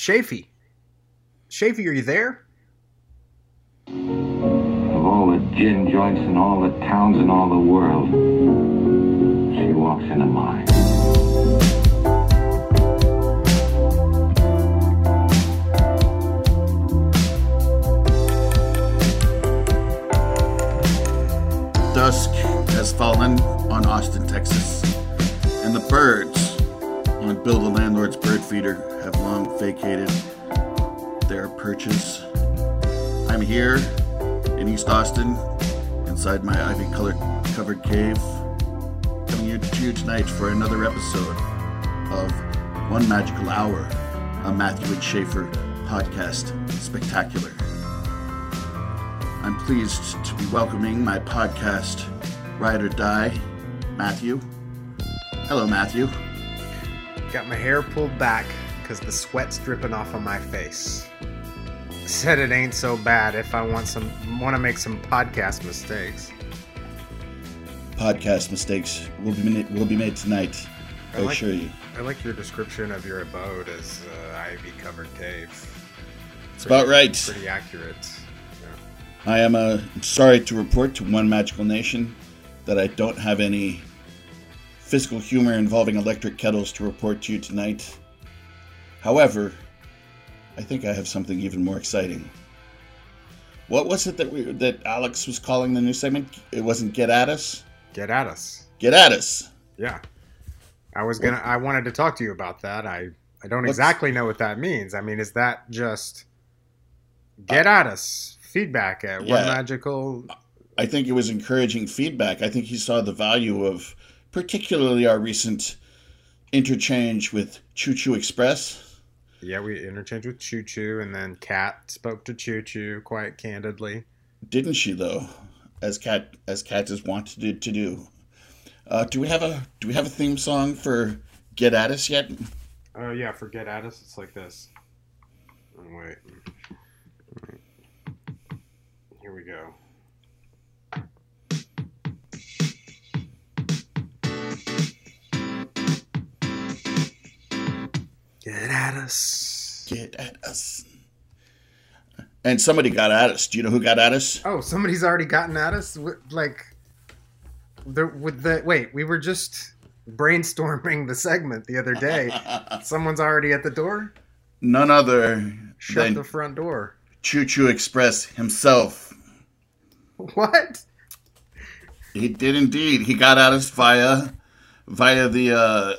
Shafy. Shafy, are you there? Of all the gin joints in all the towns in all the world, she walks into mine. Dusk has fallen on Austin, Texas, and the birds on Bill the Landlord's bird feeder have long vacated their purchase. I'm here in East Austin, inside my ivy colored covered cave, coming to you tonight for another episode of One Magical Hour, a Matthew and Schaefer podcast spectacular. I'm pleased to be welcoming my podcast Ride or Die, Matthew. Hello, Matthew. Got my hair pulled back because the sweat's dripping off of my face. Said it ain't so bad if I want some want to make some podcast mistakes. Podcast mistakes will be made, will be made tonight. I, I like- assure you. I like your description of your abode as uh, ivy covered cave. It's about right. Pretty accurate. Yeah. I am uh, sorry to report to One Magical Nation that I don't have any physical humor involving electric kettles to report to you tonight. However, I think I have something even more exciting. What was it that we that Alex was calling the new segment? It wasn't "Get at Us." Get at us. Get at us. Yeah. I was gonna. I wanted to talk to you about that. I I don't What's- exactly know what that means. I mean, is that just get uh, at us feedback at Yeah. one magical? I think it was encouraging feedback. I think he saw the value of particularly our recent interchange with Choo Choo Express. Yeah, we interchanged with Choo Choo, and then Kat spoke to Choo Choo quite candidly. Didn't she though? As Cat as Cat is wanted to do. Uh, do we have a do we have a theme song for Get At Us yet? Oh yeah, for get at us, it's like this. Oh. Wait. Here we go. Get at us. Get at us. And somebody got at us. Do you know who got at us? Oh, somebody's already gotten at us. Like, the with the wait, we were just brainstorming the segment the other day. Someone's already at the door. None other Shut than the front door. Choo Choo Express himself. What? He did indeed. He got at us via via the uh,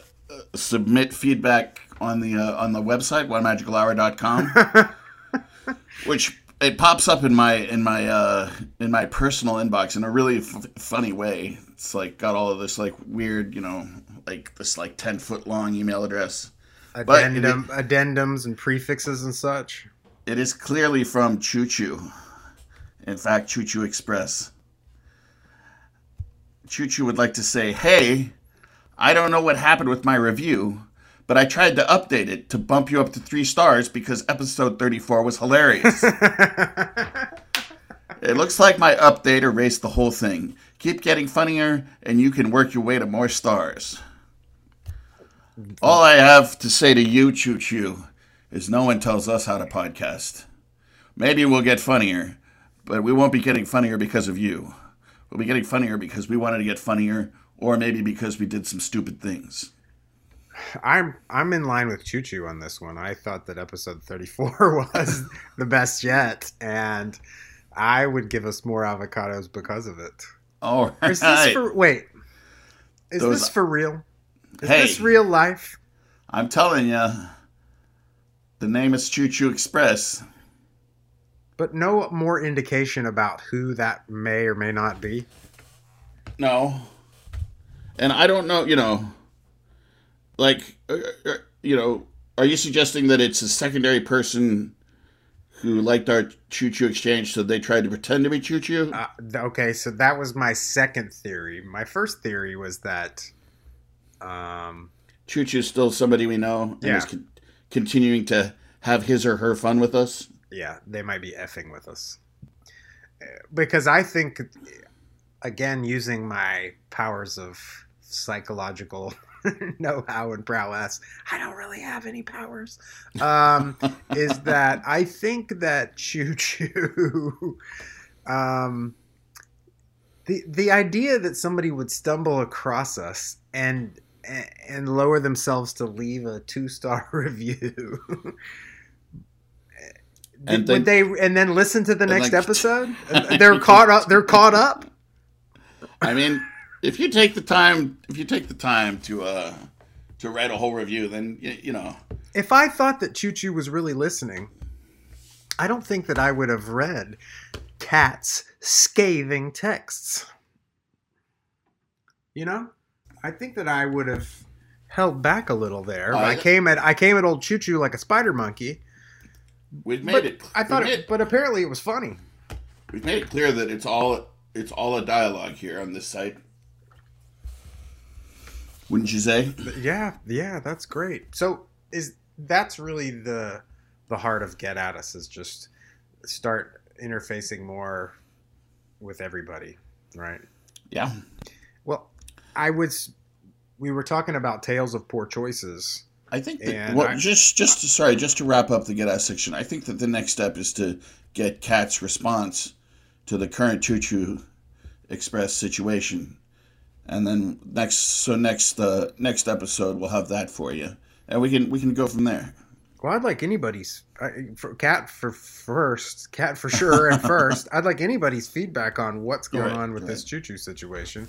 submit feedback on the uh, on the website onemagicalhour.com, which it pops up in my in my uh, in my personal inbox in a really f- funny way. It's like got all of this like weird, you know, like this like ten foot long email address. Addendum, addendums and prefixes and such. It is clearly from Choo Choo. In fact, Choo Choo Express. Choo Choo would like to say, Hey, I don't know what happened with my review, but I tried to update it to bump you up to three stars because episode 34 was hilarious. it looks like my update erased the whole thing. Keep getting funnier, and you can work your way to more stars. All I have to say to you, Choo Choo, is no one tells us how to podcast. Maybe we'll get funnier, but we won't be getting funnier because of you. We'll be getting funnier because we wanted to get funnier, or maybe because we did some stupid things. I'm I'm in line with Choo Choo on this one. I thought that episode 34 was the best yet, and I would give us more avocados because of it. All Is this right. for wait? Is Those- this for real? Is Hey. this real life? I'm telling you, the name is Choo Choo Express. But no more indication about who that may or may not be. No. And I don't know, you know, like, uh, uh, you know, are you suggesting that it's a secondary person who liked our choo choo exchange, so they tried to pretend to be choo choo. Uh, okay, so that was my second theory. My first theory was that, um, Choo choo's still somebody we know and Yeah. is con- continuing to have his or her fun with us. yeah, they might be effing with us. Uh, Because I think, again, using my powers of psychological know-how and prowess, I don't really have any powers. Um, is that I think that Choo Choo, um, the the idea that somebody would stumble across us and and lower themselves to leave a two star review. And would then- they and then listen to the next then- episode? they're caught up. They're caught up. I mean, if you take the time, if you take the time to uh to write a whole review, then you, you know. If I thought that Choo Choo was really listening, I don't think that I would have read Cat's scathing texts. You know, I think that I would have held back a little there. I I- came at I came at old Choo Choo like a spider monkey. We've made But it. I thought, it, but apparently it was funny. we've made it clear that it's all it's all a dialogue here on this site. Wouldn't you say? Yeah, yeah, that's great. So is that's really the the heart of Get At Us is just start interfacing more with everybody, right? Yeah. Well, I was we were talking about tales of poor choices. I think that what I- just just to, sorry, just to wrap up the get out section, I think that the next step is to get Cat's response to the current Choo Choo Express situation, and then next so next uh, next episode we'll have that for you, and we can we can go from there. Well, I'd like anybody's I- for cat for first, cat for sure, and first. I'd like anybody's feedback on what's going right, on with this choo choo situation.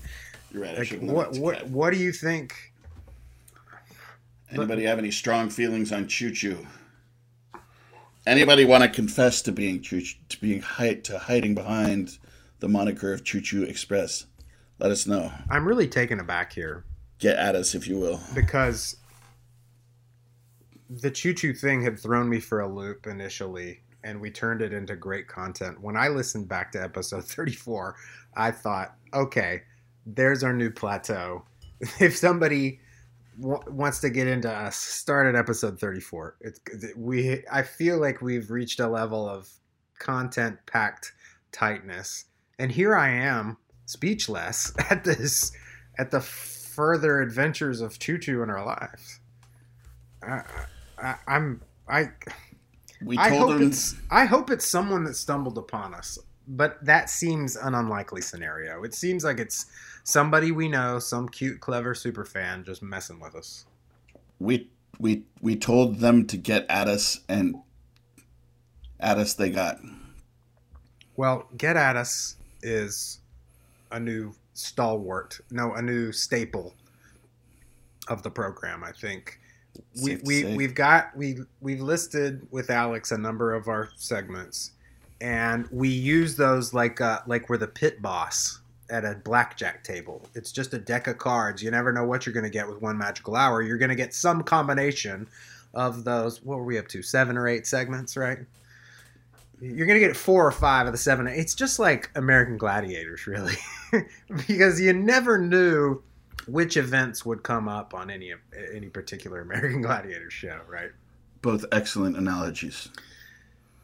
You're right. Like, what what Kat. what do you think? Anybody have any strong feelings on Choo Choo? Anybody want to confess to being Choo to being hide, to hiding behind the moniker of Choo Choo Express? Let us know. I'm really taken aback here. Get at us if you will. because the choo choo thing had thrown me for a loop initially and we turned it into great content when i listened back to episode 34 i thought okay there's our new plateau if somebody w- wants to get into us start at episode 34 it's we i feel like we've reached a level of content packed tightness and here i am speechless at this at the further adventures of Choo in our lives. I, I, I'm I We I told hope him it's I hope it's someone that stumbled upon us, but that seems an unlikely scenario. It seems like it's somebody we know, some cute, clever super fan just messing with us. we we we told them to get at us and at us they got. Well, Get At Us is a new stalwart, no, a new staple of the program. I think we, we we've got we we've listed with Alex a number of our segments, and we use those like uh, like we're the pit boss at a blackjack table. It's just a deck of cards. You never know what you're going to get with one magical hour. You're going to get some combination of those. What were we up to? Seven or eight segments, right? You're gonna get four or five of the seven. It's just like American Gladiators, really, because you never knew which events would come up on any any particular American Gladiator show, right? Both excellent analogies.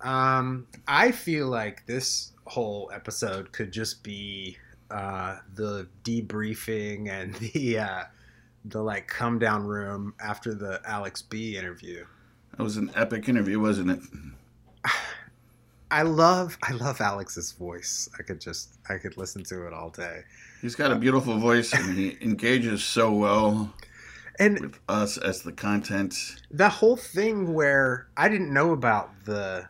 Um, I feel like this whole episode could just be uh, the debriefing and the uh, the like come down room after the Alex B interview. That was an epic interview, wasn't it? I love I love Alex's voice. I could just I could listen to it all day. He's got a beautiful voice and he engages so well And with us as the content. the whole thing where I didn't know about the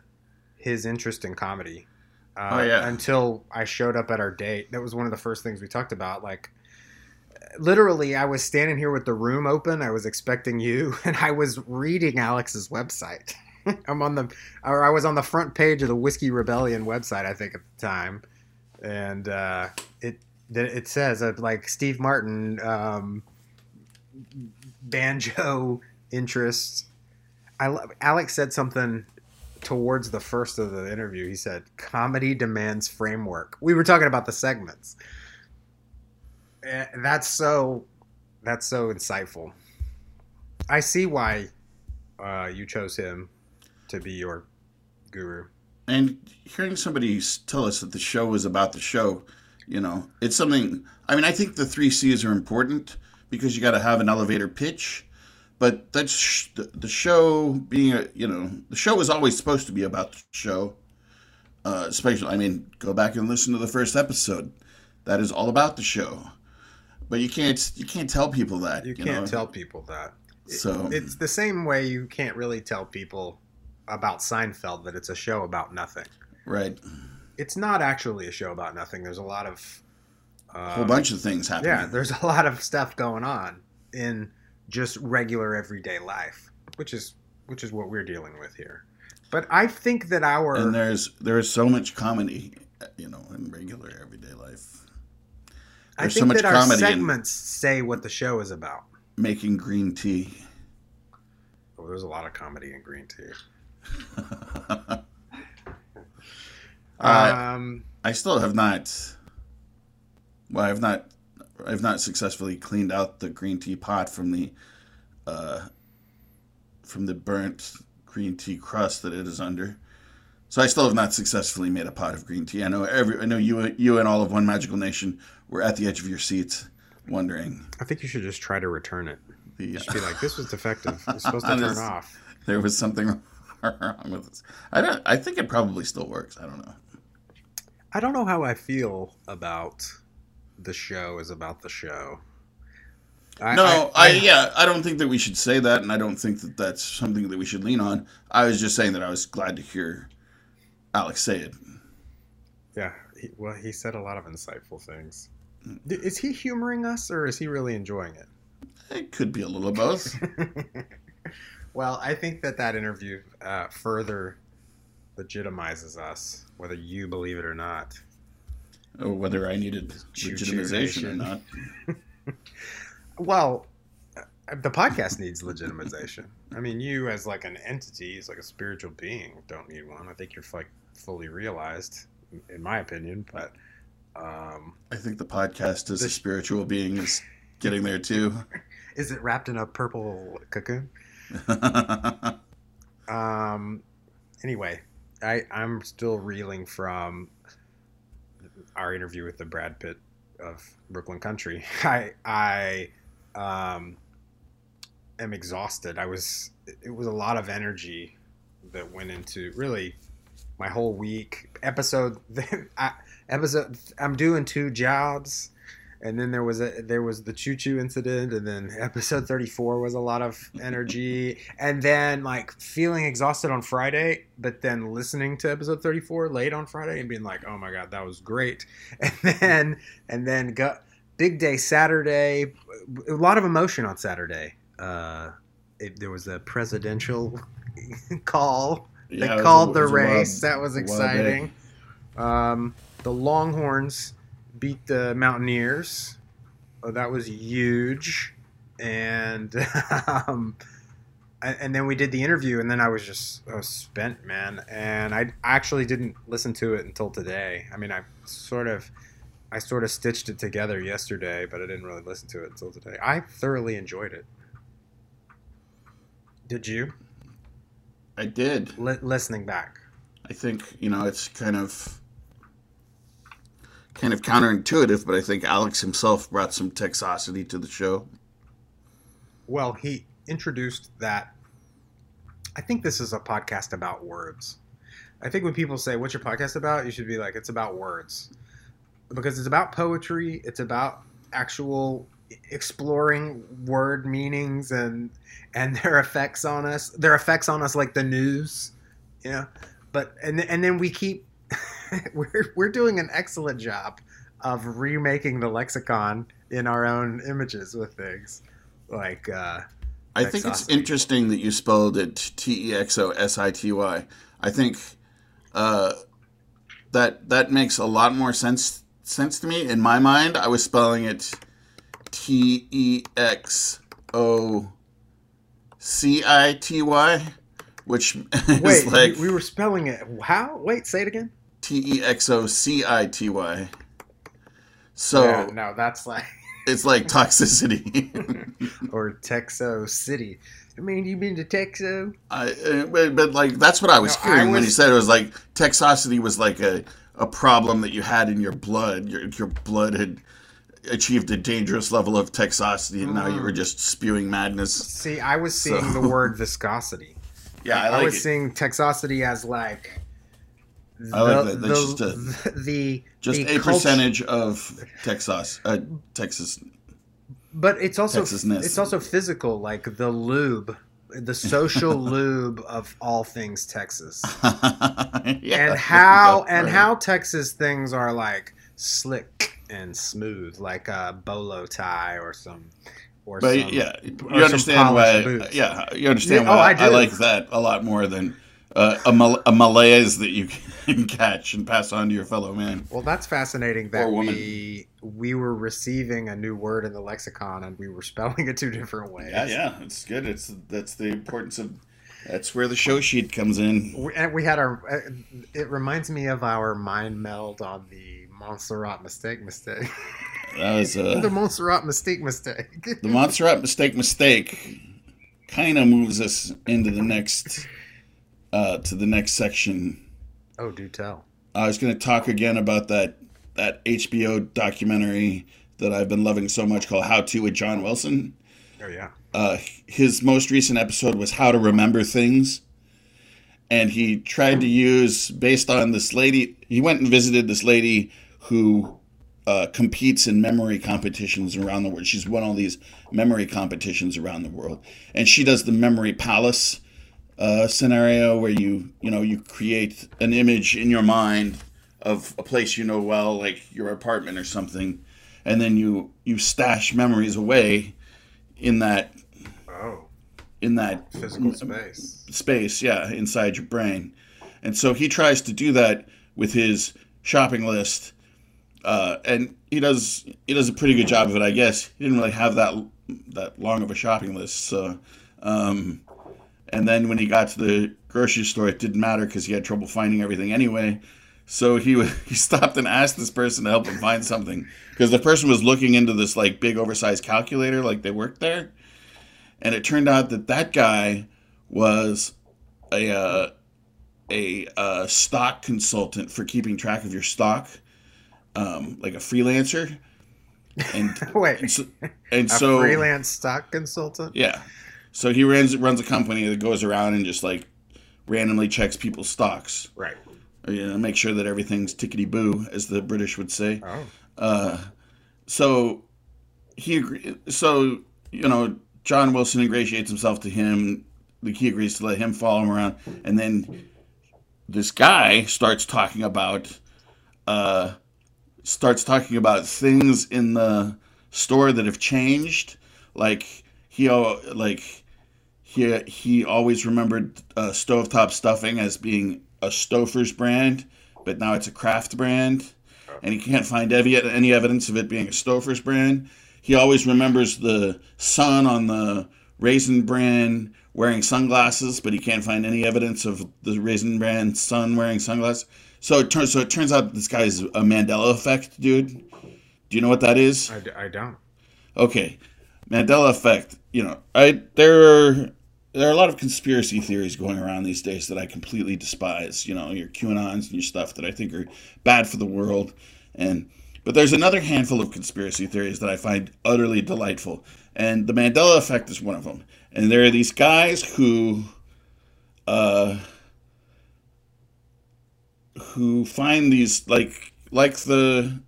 his interest in comedy uh, Oh, yeah. until I showed up at our date. That was one of the first things we talked about. Like, literally, I was standing here with the room open. I was expecting you, and I was reading Alex's website. I'm on the, or I was on the front page of the Whiskey Rebellion website, I think at the time, and uh, it it says uh, like Steve Martin, um, banjo interests. I love, Alex said something towards the first of the interview, he said, "Comedy demands framework." We were talking about the segments. Eh, That's so. That's so insightful. I see why uh, you chose him to be your guru. and hearing somebody tell us that the show is about the show, you know, it's something. I mean, I think the three C's are important because you got to have an elevator pitch. But that's sh- the, show being a you know the show is always supposed to be about the show. Uh, especially, I mean, go back and listen to the first episode. That is all about the show. But you can't you can't tell people that. You You, can't know? tell people that. So It's the same way you can't really tell people about Seinfeld that it's a show about nothing. right, It's not actually a show about nothing. There's a lot of a uh, whole bunch of things happening. Yeah, there's a lot of stuff going on in just regular everyday life, which is which is what we're dealing with here. But I think that our and there's there is so much comedy, you know, in regular everyday life. I there's so think much that our comedy segments say what the show is about. Making green tea. Oh, there's a lot of comedy in green tea. Uh, um, I still have not. Well, I've not. I've not successfully cleaned out the green tea pot from the, uh, from the burnt green tea crust that it is under. So I still have not successfully made a pot of green tea. I know every. I know you. You and all of One Magical Nation were at the edge of your seats, wondering. I think you should just try to return it. The, You should be like, "This was defective. It's supposed to turn off." there was something wrong with this. I don't. I think it probably still works. I don't know. I don't know how I feel about the show is about the show. I, no, I, yeah, I don't think that we should say that, and I don't think that that's something that we should lean on. I was just saying that I was glad to hear Alex say it. yeah. He, well, he said a lot of insightful things. Is he humoring us, or is he really enjoying it? It could be a little of both. well, I think that that interview uh, further legitimizes us, whether you believe it or not. or whether I needed legitimization or not. Well, uh, the podcast needs legitimization. I mean, you as like an entity, as like a spiritual being, don't need one. I think you're like fully realized, in my opinion. But um, I think the podcast as The- a spiritual being is getting there too. is it wrapped in a purple cocoon? Um, anyway, I I'm still reeling from our interview with the Brad Pitt of Brooklyn Country. I I um am exhausted. I was it was a lot of energy that went into really my whole week episode I, episode I'm doing two jobs and then there was a there was the choo choo incident and then episode 34 was a lot of energy and then like feeling exhausted on friday but then listening to episode 34 late on friday and being like oh my god that was great and then and then go big day saturday a lot of emotion on saturday uh it, there was a presidential call Yeah, they was called the a wild- race. that was exciting. Um, the Longhorns beat the Mountaineers. Oh, that was huge. And um, and then we did the interview, and then I was just I was spent, man. And I actually didn't listen to it until today. I mean, I sort of I sort of stitched it together yesterday, but I didn't really listen to it until today. I thoroughly enjoyed it. Did you? I did. Li- listening back. I think you know it's kind of kind of counterintuitive, but I think Alex himself brought some texosity to the show. Well, he introduced that. I think this is a podcast about words. I think when people say, What's your podcast about? you should be like, It's about words. Because it's about poetry, it's about actual exploring word meanings and and their effects on us their effects on us like the news you know but and and then we keep we're we're doing an excellent job of remaking the lexicon in our own images with things like uh I think it's interesting that you spelled it T E X O S I T Y. I think uh, that that makes a lot more sense sense to me. In my mind, I was spelling it T E X O C I T Y, which Wait, is like we were spelling it. How? Wait, say it again. T E X O C I T Y. So Yeah, no, that's like it's like toxicity. or Texo City. I mean, you been to Texo? I, uh, but, but like that's what I was No, I hearing when he said it was like toxicity was like a, a problem that you had in your blood. Your your blood had achieved a dangerous level of toxicity, and now you Mm. were just spewing madness. See, I was seeing So- the word viscosity. Yeah, I I, was it. seeing toxicity as like. I like that. That's the, just a- the, the Just the a culture- percentage of Texas, uh, Texas. But it's also Texasness. it's also physical, like the lube, the social lube of all things Texas, yeah, and how and Right. how Texas things are like slick and smooth, like a bolo tie or some, or But some, yeah, you understand why. Yeah, you understand Yeah, oh, why I I, like that a lot more than uh, a, mal- a malaise that you can catch and pass on to your fellow man. Well, that's fascinating that we we were receiving a new word in the lexicon and we were spelling it two different ways. Yeah, yeah, it's good. It's that's the importance of. That's where the show sheet comes in. We, and we had our. uh, It reminds me of our mind meld on the Montserrat mistake mistake. That was uh, the Montserrat mistake mistake. the Montserrat mistake mistake. Kind of moves us into the next, uh, to the next section. oh, do tell. I was going to talk again about that that HBO documentary that I've been loving so much called How to with John Wilson. Oh yeah. Uh, his most recent episode was How to Remember Things. And he tried to use, based on this lady, he went and visited this lady who uh, competes in memory competitions around the world. She's won all these memory competitions around the world. And she does the memory palace uh, scenario where you, you know, you create an image in your mind of a place you know well, like your apartment or something. And then you, you stash memories away in that Oh, in that physical space. space, yeah, inside your brain. And so he tries to do that with his shopping list, uh, and he does he does a pretty good job of it, I guess. He didn't really have that that long of a shopping list, so. Um, and then when he got to the grocery store, it didn't matter because he had trouble finding everything anyway. So he he stopped and asked this person to help him find something. Because the person was looking into this like big oversized calculator, like they worked there, and it turned out that that guy was a uh, a uh, stock consultant for keeping track of your stock, um, like a freelancer, and Wait, and so, and a so freelance stock consultant. yeah, so he runs runs a company that goes around and just like randomly checks people's stocks, Right. you know, make sure that everything's tickety boo, as the British would say. Oh. Uh, so he agree- so you know John Wilson ingratiates himself to him. The key agrees to let him follow him around, and then this guy starts talking about uh, starts talking about things in the store that have changed. Like he like he he always remembered uh, stovetop stuffing as being a Stouffer's brand, but now it's a Kraft brand, and he can't find any, any evidence of it being a Stouffer's brand. He always remembers the sun on the Raisin Bran wearing sunglasses, but he can't find any evidence of the Raisin Bran sun wearing sunglasses. So it turns so it turns out this guy's a Mandela effect, dude. Do you know what that is? I, d- I don't. Okay, Mandela effect. You know, I there are there are a lot of conspiracy theories going around these days that I completely despise. You know, your QAnons and your stuff that I think are bad for the world, and but there's another handful of conspiracy theories that I find utterly delightful, and the Mandela effect is one of them. And there are these guys who, uh, who find these like like the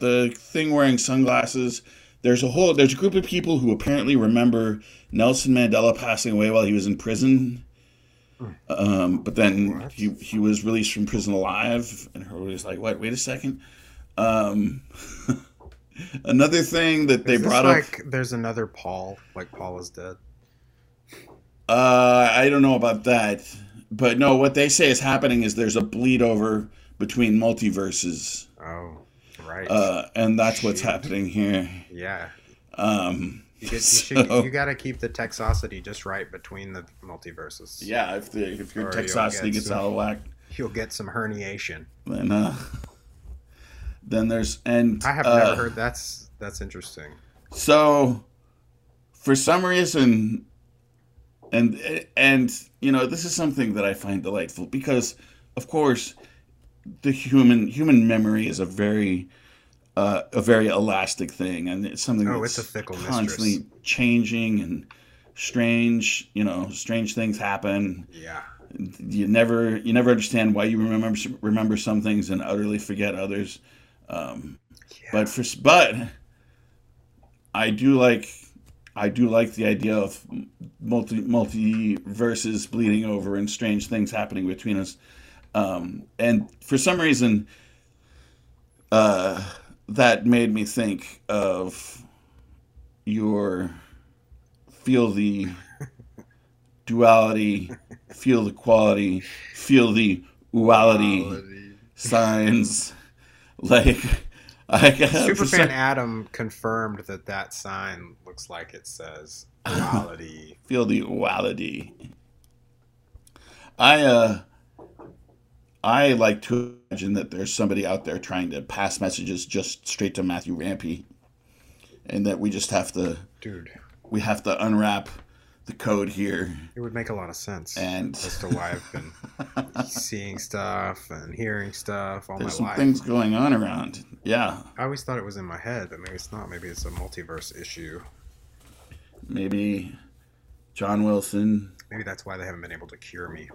the thing wearing sunglasses. There's a whole there's a group of people who apparently remember Nelson Mandela passing away while he was in prison. Um, but then he he was released from prison alive, and everybody's like, "What? Wait a second. Um, another thing that they brought up. like there's another Paul, like Paul is dead. Uh, I don't know about that, but no. What they say is happening is there's a bleed over between multiverses, Oh, right. uh, and that's what's Shoot. happening here. yeah. Um, You, get, you, should, you got to keep the Texosity just right between the multiverses. Yeah, if the if your Or Texosity get gets some- out of whack, You'll get some herniation. then uh, then there's and I have uh, never heard that's that's interesting. So, for some reason, and and you know, this is something that I find delightful because, of course, the human human memory is a very uh, a very elastic thing, and it's something Oh, that's it's a constantly mistress. changing and strange. You know, strange things happen. Yeah. You never you never understand why you remember remember some things and utterly forget others. Um, yeah. but for but I do like I do like the idea of multi multi verses bleeding over and strange things happening between us. Um, and for some reason, uh, that made me think of your feel the duality, feel the quality, feel the uality signs. Like, I Superfan Adam confirmed that that sign looks like it says duality. feel the duality. I uh, I like to imagine that there's somebody out there trying to pass messages just straight to Matthew Rampy, and that we just have to Dude, we have to unwrap the code here it would make a lot of sense and as to why I've been seeing stuff and hearing stuff all there's my some life. things going on around. Yeah, I always thought it was in my head, but maybe it's not. Maybe it's a multiverse issue. maybe John Wilson Maybe that's why they haven't been able to cure me.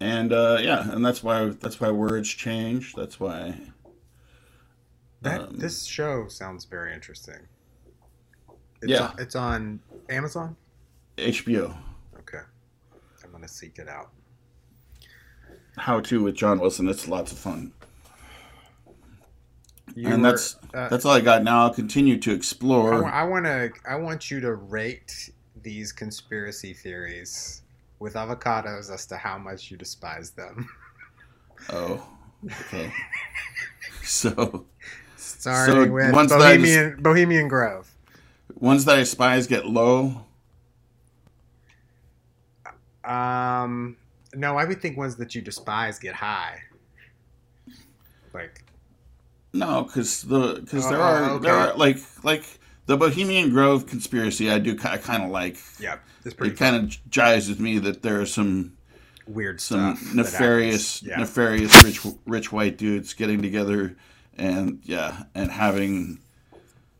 And uh, yeah, and that's why that's why words change. That's why That Um, this show sounds very interesting. It's Yeah. on, it's on Amazon. HBO Okay, I'm gonna seek it out. How to with John Wilson. It's lots of fun. You and were- that's uh, that's all I got. Now I'll continue to explore. I, explore. want to. I want you to rate these conspiracy theories with avocados as to how much you despise them. Oh, okay. so Starting So, with that I Bohemian Bohemian Grove. ones that I despise get low. Um, no, I would think ones that you despise get high. Like, No, because the because there Oh, are okay. there are like like the Bohemian Grove conspiracy. I do I kind of like. yeah, it's pretty It kind of jives with me that there are some weird some stuff. nefarious. Yeah. nefarious rich rich white dudes getting together and yeah and having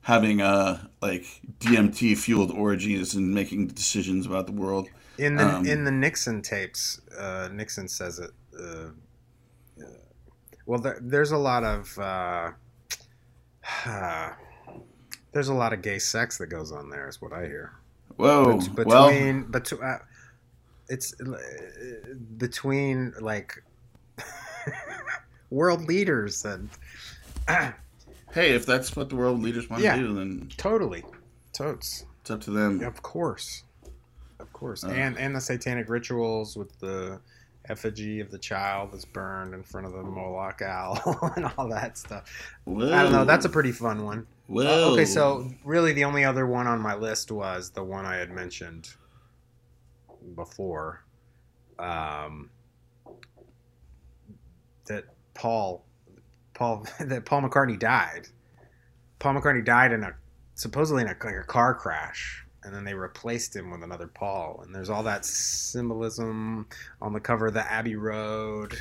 having uh like DMT fueled orgies and making decisions about the world. In the Um, in the Nixon tapes, uh, Nixon says it. Uh, uh, well, there, there's a lot of uh, there's a lot of gay sex that goes on there, is what I hear. Whoa. Bet- well, between but uh, it's uh, between like world leaders and hey, if that's what the world leaders want Yeah. to do, then totally totes. it's up to them. Of course, of course, Uh. and and the satanic rituals with the effigy of the child that's burned in front of the Moloch owl and all that stuff. Whoa. I don't know. That's a pretty fun one. Uh, okay, so really the only other one on my list was the one I had mentioned before. Um, that Paul, Paul, that Paul McCartney died. Paul McCartney died in a supposedly in a, like a car crash, and then they replaced him with another Paul. And there's all that symbolism on the cover of the Abbey Road,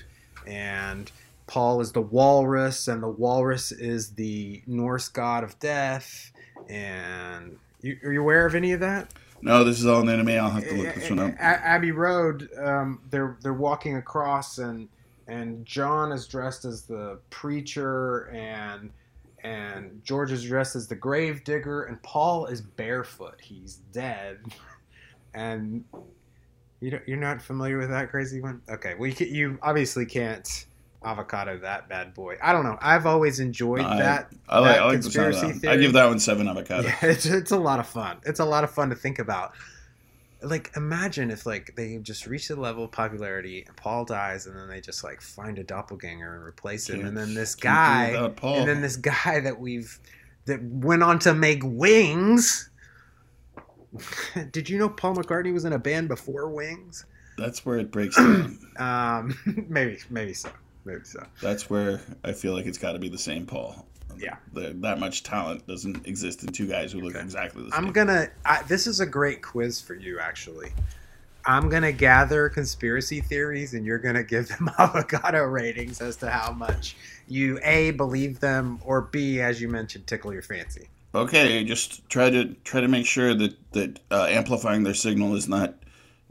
and Paul is the walrus, and the walrus is the Norse god of death. And you, are you aware of any of that? no, this is all an anime. I'll have to look this one up. Abbey Road, um, they're they're walking across, and and John is dressed as the preacher, and and George is dressed as the grave digger, and Paul is barefoot. He's dead, and you don't, you're not familiar with that crazy one. Okay, well you ca- you obviously can't avocado that bad boy. I don't know. I've always enjoyed I- that. I like, that I like the conspiracy that. I give that one seven avocado. Yeah, it's, it's a lot of fun. It's a lot of fun to think about. Like, imagine if like they just reach the level of popularity and Paul dies, and then they just like find a doppelganger and replace him, and then this guy, and then this guy that we've that went on to make Wings. Did you know Paul McCartney was in a band before Wings? That's where it breaks down. Um, maybe, maybe so, maybe so. That's where I feel like it's got to be the same Paul. Yeah. The, that much talent doesn't exist in two guys who look Okay. exactly the same. I'm gonna. I, this is a great quiz for you, actually. I'm gonna gather conspiracy theories, and you're gonna give them avocado ratings as to how much you a believe them, or b, as you mentioned, tickle your fancy. Okay, just try to try to make sure that that uh, amplifying their signal is not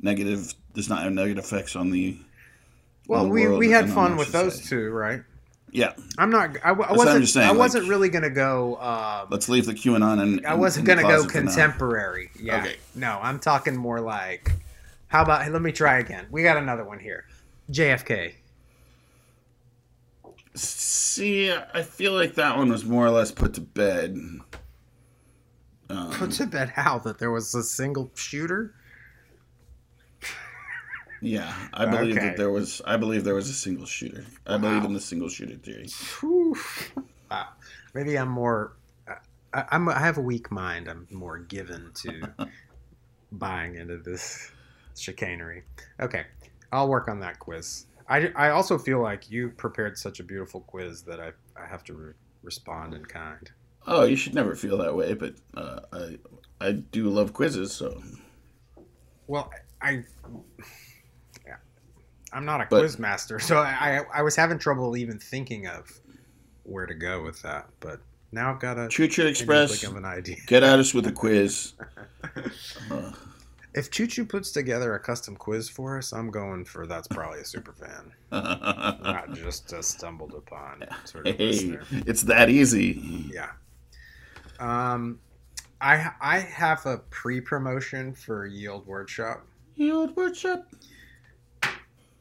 negative. Does not have negative effects on the. Well, we, we had fun with those society. two, right? Yeah, I'm not. I, I wasn't. I like- wasn't really gonna go. Um, let's leave the QAnon and. I wasn't gonna go contemporary. Yeah. Okay. No, I'm talking more like. How about? Hey, let me try again. We got another one here. JFK. See, I feel like that one was more or less put to bed. Um, Put to bed how that there was a single shooter. Yeah, I believe Okay. that there was. I believe there was a single shooter. I believe in the single shooter theory. Wow. Maybe I'm more. I, I'm. I have a weak mind. I'm more given to buying into this chicanery. Okay, I'll work on that quiz. I, I also feel like you prepared such a beautiful quiz that I, I have to re- respond in kind. Oh, you should never feel that way, but uh, I I do love quizzes, so Well, I. I'm not a But- quiz master, so I, I I was having trouble even thinking of where to go with that. But now I've got a Choo Choo Express, of an idea. get at us with a quiz. Uh, If Choo Choo puts together a custom quiz for us, I'm going for that's probably a super fan, not just a stumbled upon sort of hey, listener. it's that easy. Yeah. Um, I I have a pre promotion for Yield Workshop. Yield workshop.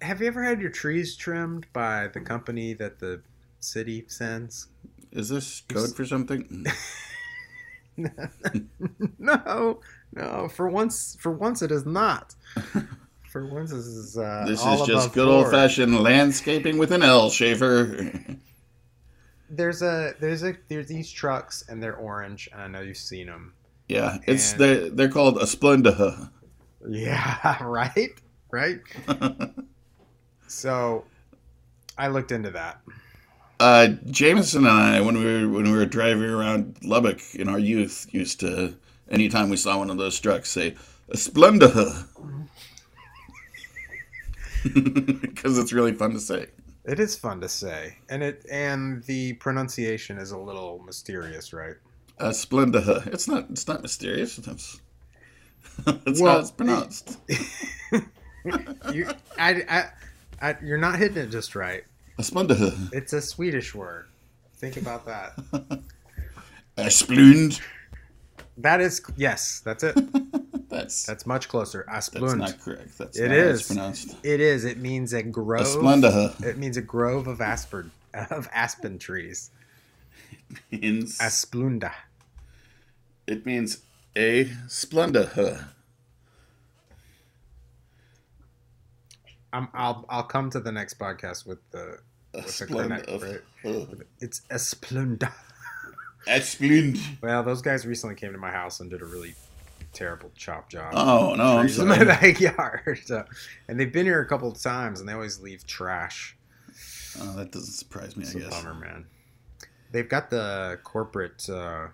Have you ever had your trees trimmed by the company that the city sends? Is this code for something? no, no. For once, for once, it is not. For once, this is uh, This is just good old fashioned landscaping with an L, Schaefer. There's a there's a there's these trucks and they're orange and I know you've seen them. yeah, it's And- they're, they're called a Splenda. Yeah, right, right. So, I looked into that. Uh, Jameson and I, when we were when we were driving around Lubbock in our youth, used to anytime we saw one of those trucks say a Splenda, because it's really fun to say. It is fun to say, and it and the pronunciation is a little mysterious, right? A Splenda. It's not. It's not mysterious. That's that's Well, how it's pronounced. You, I, I, I, you're not hitting it just right. A It's a Swedish word. Think about that. A Splund. That is yes, that's it. That's That's much closer. Asplundh. That's not correct. That's It not how it is pronounced. It is. It means a grove. Splenda. It means a grove of aspen of aspen trees. means Asplunda. it means a Splenda. I'm, I'll I'll come to the next podcast with the A with the Splenda. correct. Right? It's Asplunda. A Well, those guys recently came to my house and did a really terrible chop job. Oh no, I'm trees in my backyard. So, and they've been here a couple of times, and they always leave trash. Oh, that doesn't surprise me. It's I a guess. bummer, man. They've got the corporate uh,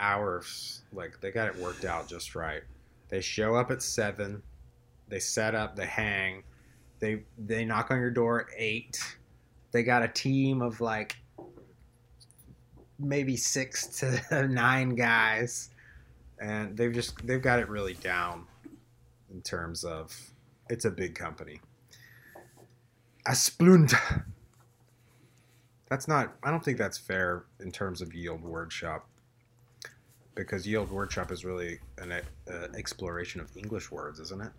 hours, like they got it worked out just right. They show up at seven, they set up, they hang, they they knock on your door at eight. They got a team of like maybe six to nine guys, and they've just they've got it really down in terms of it's a big company. Asplundh. That's not. I don't think that's fair in terms of Yield Workshop, because Yield Workshop is really an uh, exploration of English words, isn't it?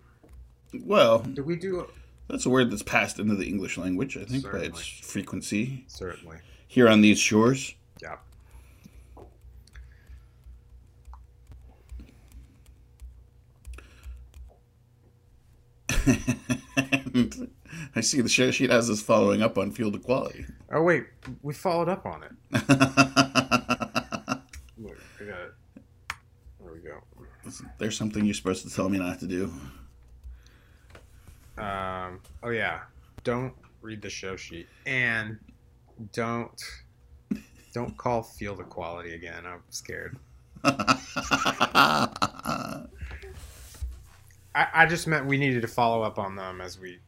Well, Did we do that's a word that's passed into the English language, I think, Certainly. by its frequency. Certainly. Here on these shores. Yeah. I see the share sheet has us following up on field equality. Oh wait, we followed up on it. Look, I got it. There we go. There's something you're supposed to tell me not to do. Um, oh yeah, don't read the show sheet and don't don't call field equality again. I'm scared. I, I just meant we needed to follow up on them as we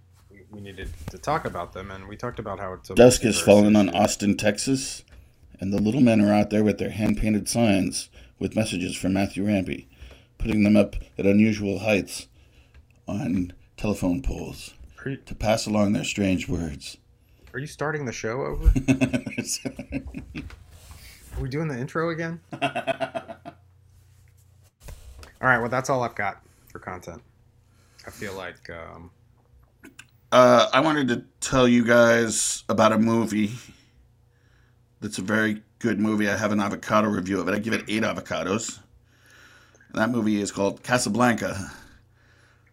we needed to talk about them, and we talked about how it's a Dusk is multiverse falling on. Austin, Texas, and the little men are out there with their hand painted signs with messages from Matthew Rampy, putting them up at unusual heights on telephone poles you, to pass along their strange words. are you starting the show over? Are we doing the intro again? all right. Well, that's all I've got for content. I feel like um, Uh, I wanted to tell you guys about a movie that's a very good movie. I have an avocado review of it. I give it eight avocados. And that movie is called Casablanca.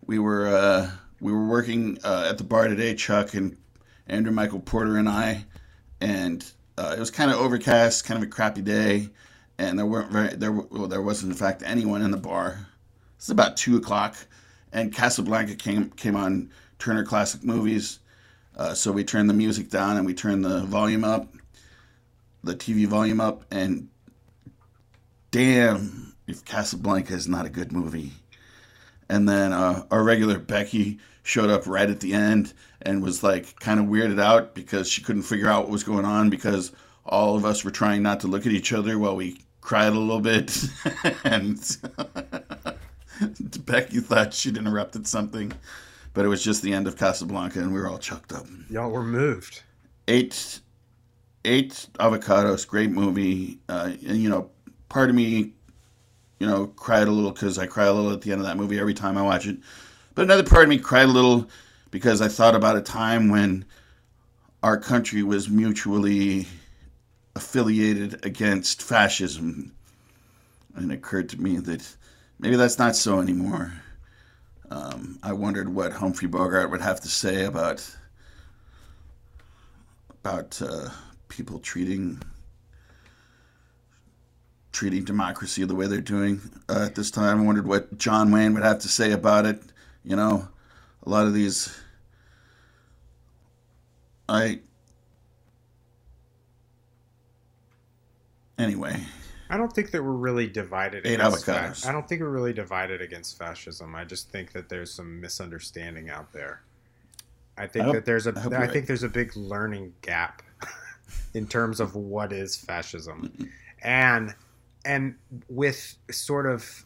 We were uh, we were working uh, at the bar today, Chuck and Andrew Michael Porter and I, and uh, it was kind of overcast, kind of a crappy day, and there weren't very there well, there wasn't in fact anyone in the bar. It's about two o'clock, and Casablanca came came on Turner Classic Movies. Uh, so we turned the music down and we turned the volume up, the TV volume up, and damn, if Casablanca is not a good movie. And then uh, our regular Becky showed up right at the end and was like kind of weirded out because she couldn't figure out what was going on because all of us were trying not to look at each other while we cried a little bit. and Becky thought she'd interrupted something, but it was just the end of Casablanca and we were all chucked up. y'all were moved. Eight, eight avocados, great movie. Uh, and you know, part of me, you know, cried a little because I cry a little at the end of that movie every time I watch it. But another part of me cried a little because I thought about a time when our country was mutually affiliated against fascism. And it occurred to me that maybe that's not so anymore. Um, I wondered what Humphrey Bogart would have to say about about uh, people treating treating democracy the way they're doing uh, at this time. I wondered what John Wayne would have to say about it. You know, a lot of these. I. Anyway, I don't think that we're really divided. Eight against fa- I don't think we're really divided against fascism. I just think that there's some misunderstanding out there. I think I that there's a. I I think right. there's a big learning gap in terms of what is fascism, and and with sort of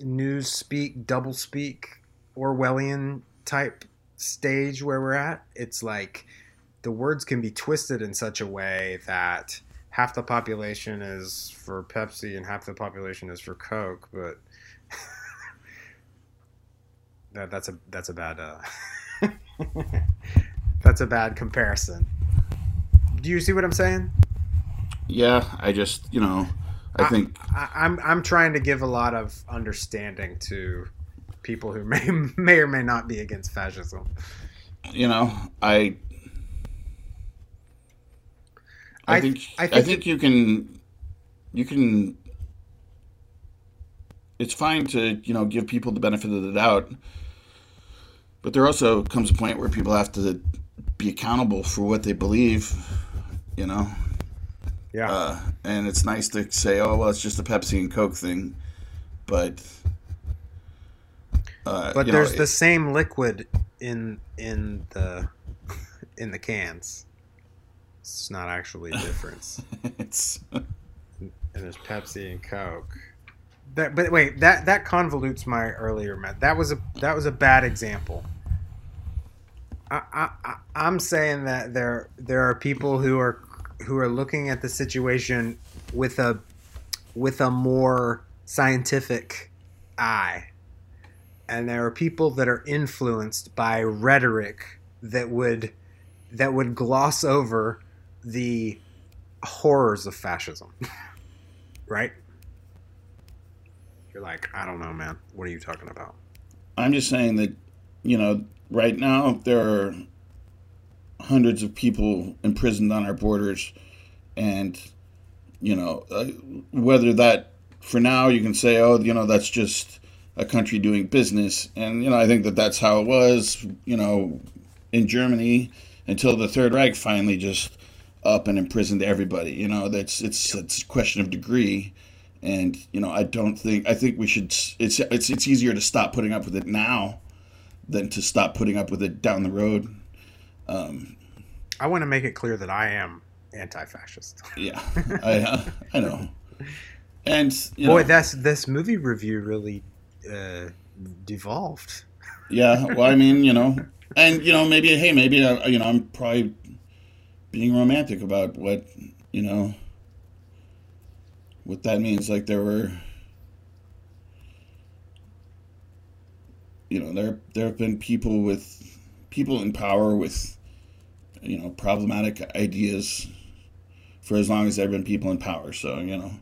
news speak, double speak, Orwellian type stage where we're at. It's like the words can be twisted in such a way that half the population is for Pepsi and half the population is for Coke, but that, that's a that's a bad uh, that's a bad comparison. Do you see what I'm saying? yeah, I just you know, I think I, I'm I'm trying to give a lot of understanding to people who may may or may not be against fascism. you know, I. I, I- think, I I think think you can you can it's fine to you know give people the benefit of the doubt but there also comes a point where people have to be accountable for what they believe you know Yeah, uh, and it's nice to say oh well it's just a pepsi and coke thing but uh, but you know, there's it- the same liquid in in the in the cans. It's not actually a difference. it's and there's Pepsi and Coke. That, but wait, that that convolutes my earlier met. That was a that was a bad example. I, I I'm saying that there there are people who are who are looking at the situation with a with a more scientific eye, and there are people that are influenced by rhetoric that would that would gloss over the horrors of fascism. right? You're like, I don't know, man. What are you talking about? I'm just saying that, you know, right now there are hundreds of people imprisoned on our borders, and you know, uh, whether that for now you can say, oh, you know, that's just a country doing business, and you know I think that that's how it was. You know, in Germany until the Third Reich finally just up and imprisoned everybody. You know, that's it's it's a question of degree, and you know I don't think I think we should. It's it's it's easier to stop putting up with it now than to stop putting up with it down the road. Um, I want to make it clear that I am anti-fascist. yeah, I uh, I know, and you Boy, know, that's this movie review really uh, devolved. yeah. Well, I mean, you know, and you know, maybe hey, maybe uh, you know, I'm probably being romantic about what you know what that means. Like there were, you know, there there have been people with people in power with you know problematic ideas for as long as there have been people in power. So you know,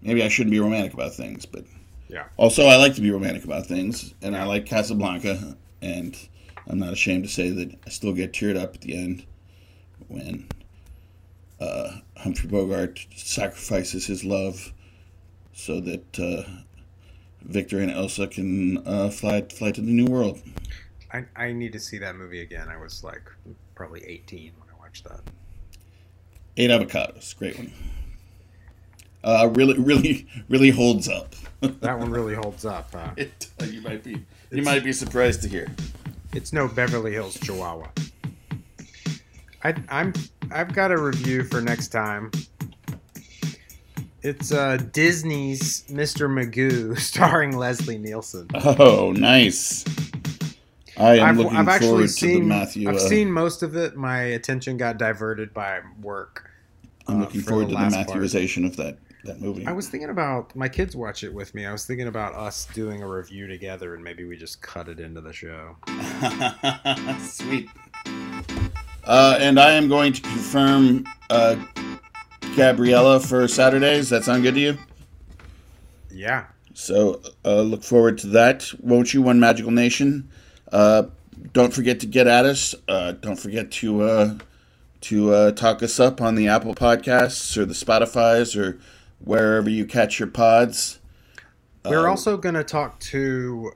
maybe I shouldn't be romantic about things, but Yeah. also I like to be romantic about things, and I like Casablanca, and I'm not ashamed to say that I still get teared up at the end when uh, Humphrey Bogart sacrifices his love so that uh, Victor and Ilsa can uh, fly fly to the new world. I, I need to see that movie again. I was like probably 18 when I watched that. Eight avocados, great one. Uh, really, really, really holds up. That one really holds up. Uh, it, you might be you might be surprised to hear. it's no Beverly Hills Chihuahua. I, I'm I've got a review for next time. It's uh, Disney's Mr. Magoo, starring Leslie Nielsen. Oh, nice. I am I've, looking I've actually forward to the seen Matthew. I've uh, seen most of it. My attention got diverted by work. I'm uh, looking forward the to the last part. Matthewization of that that movie. I was thinking about my kids watch it with me. I was thinking about us doing a review together, and maybe we just cut it into the show. Sweet. Uh, and I am going to confirm uh, Gabriella for Saturdays. That sound good to you? Yeah, So uh, look forward to that, won't you, One Magical Nation? Uh, don't forget to get at us. Uh, don't forget to uh, to uh, talk us up on the Apple Podcasts or the Spotify's or wherever you catch your pods. we're Uh, also going to talk to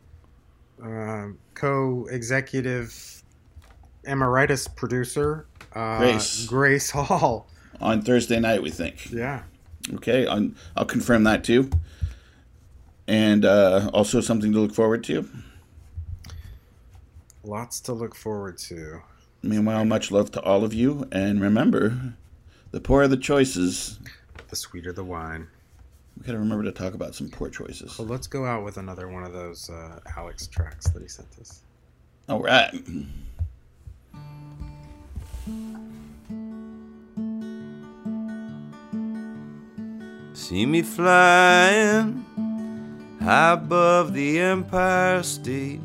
uh, co-executive emeritus producer uh, Grace. Grace Hall. on Thursday night, we think. Yeah, Okay, on, I'll confirm that too. And uh, also something to look forward to. Lots to look forward to. Meanwhile, much love to all of you, and remember, the poorer the choices. The sweeter the wine. We gotta remember to talk about some poor choices. Well, let's go out with another one of those uh, Alex tracks that he sent us. All right. See me flying high above the Empire State.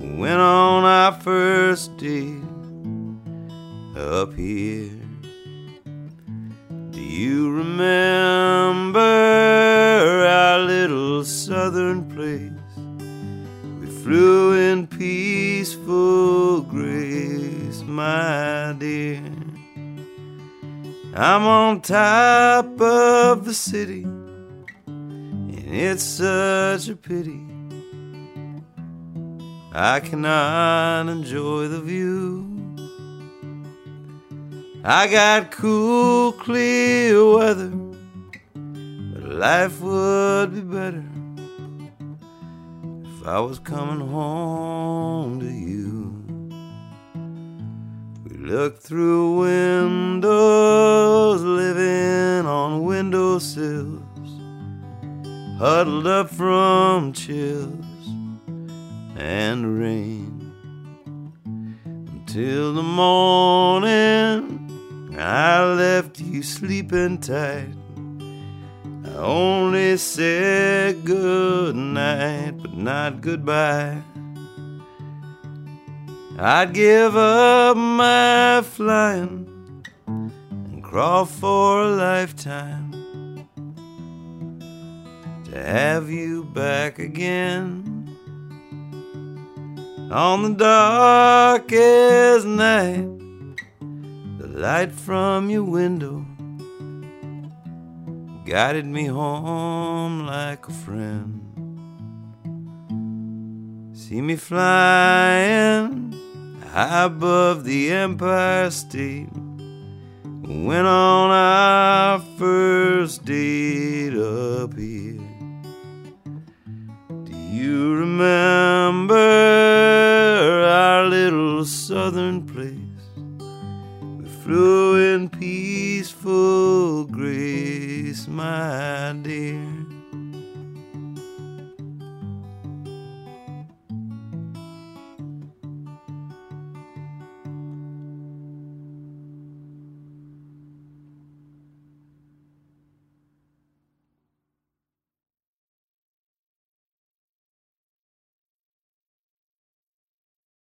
Went on our first date up here. Do you remember our little southern place? We flew in peaceful grace, my dear. I'm on top of the city, and it's such a pity. I cannot enjoy the view. I got cool, clear weather, but life would be better if I was coming home to you. We look through windows, living on windowsills, huddled up from chills and rain. Until the morning, I left you sleeping tight. I only said good night, but not goodbye. I'd give up my flying and crawl for a lifetime to have you back again. On the darkest night, the light from your window guided me home like a friend. See me flying high above the Empire State. Went on our first date up here. You remember our little southern place? We flew in peaceful grace, my dear.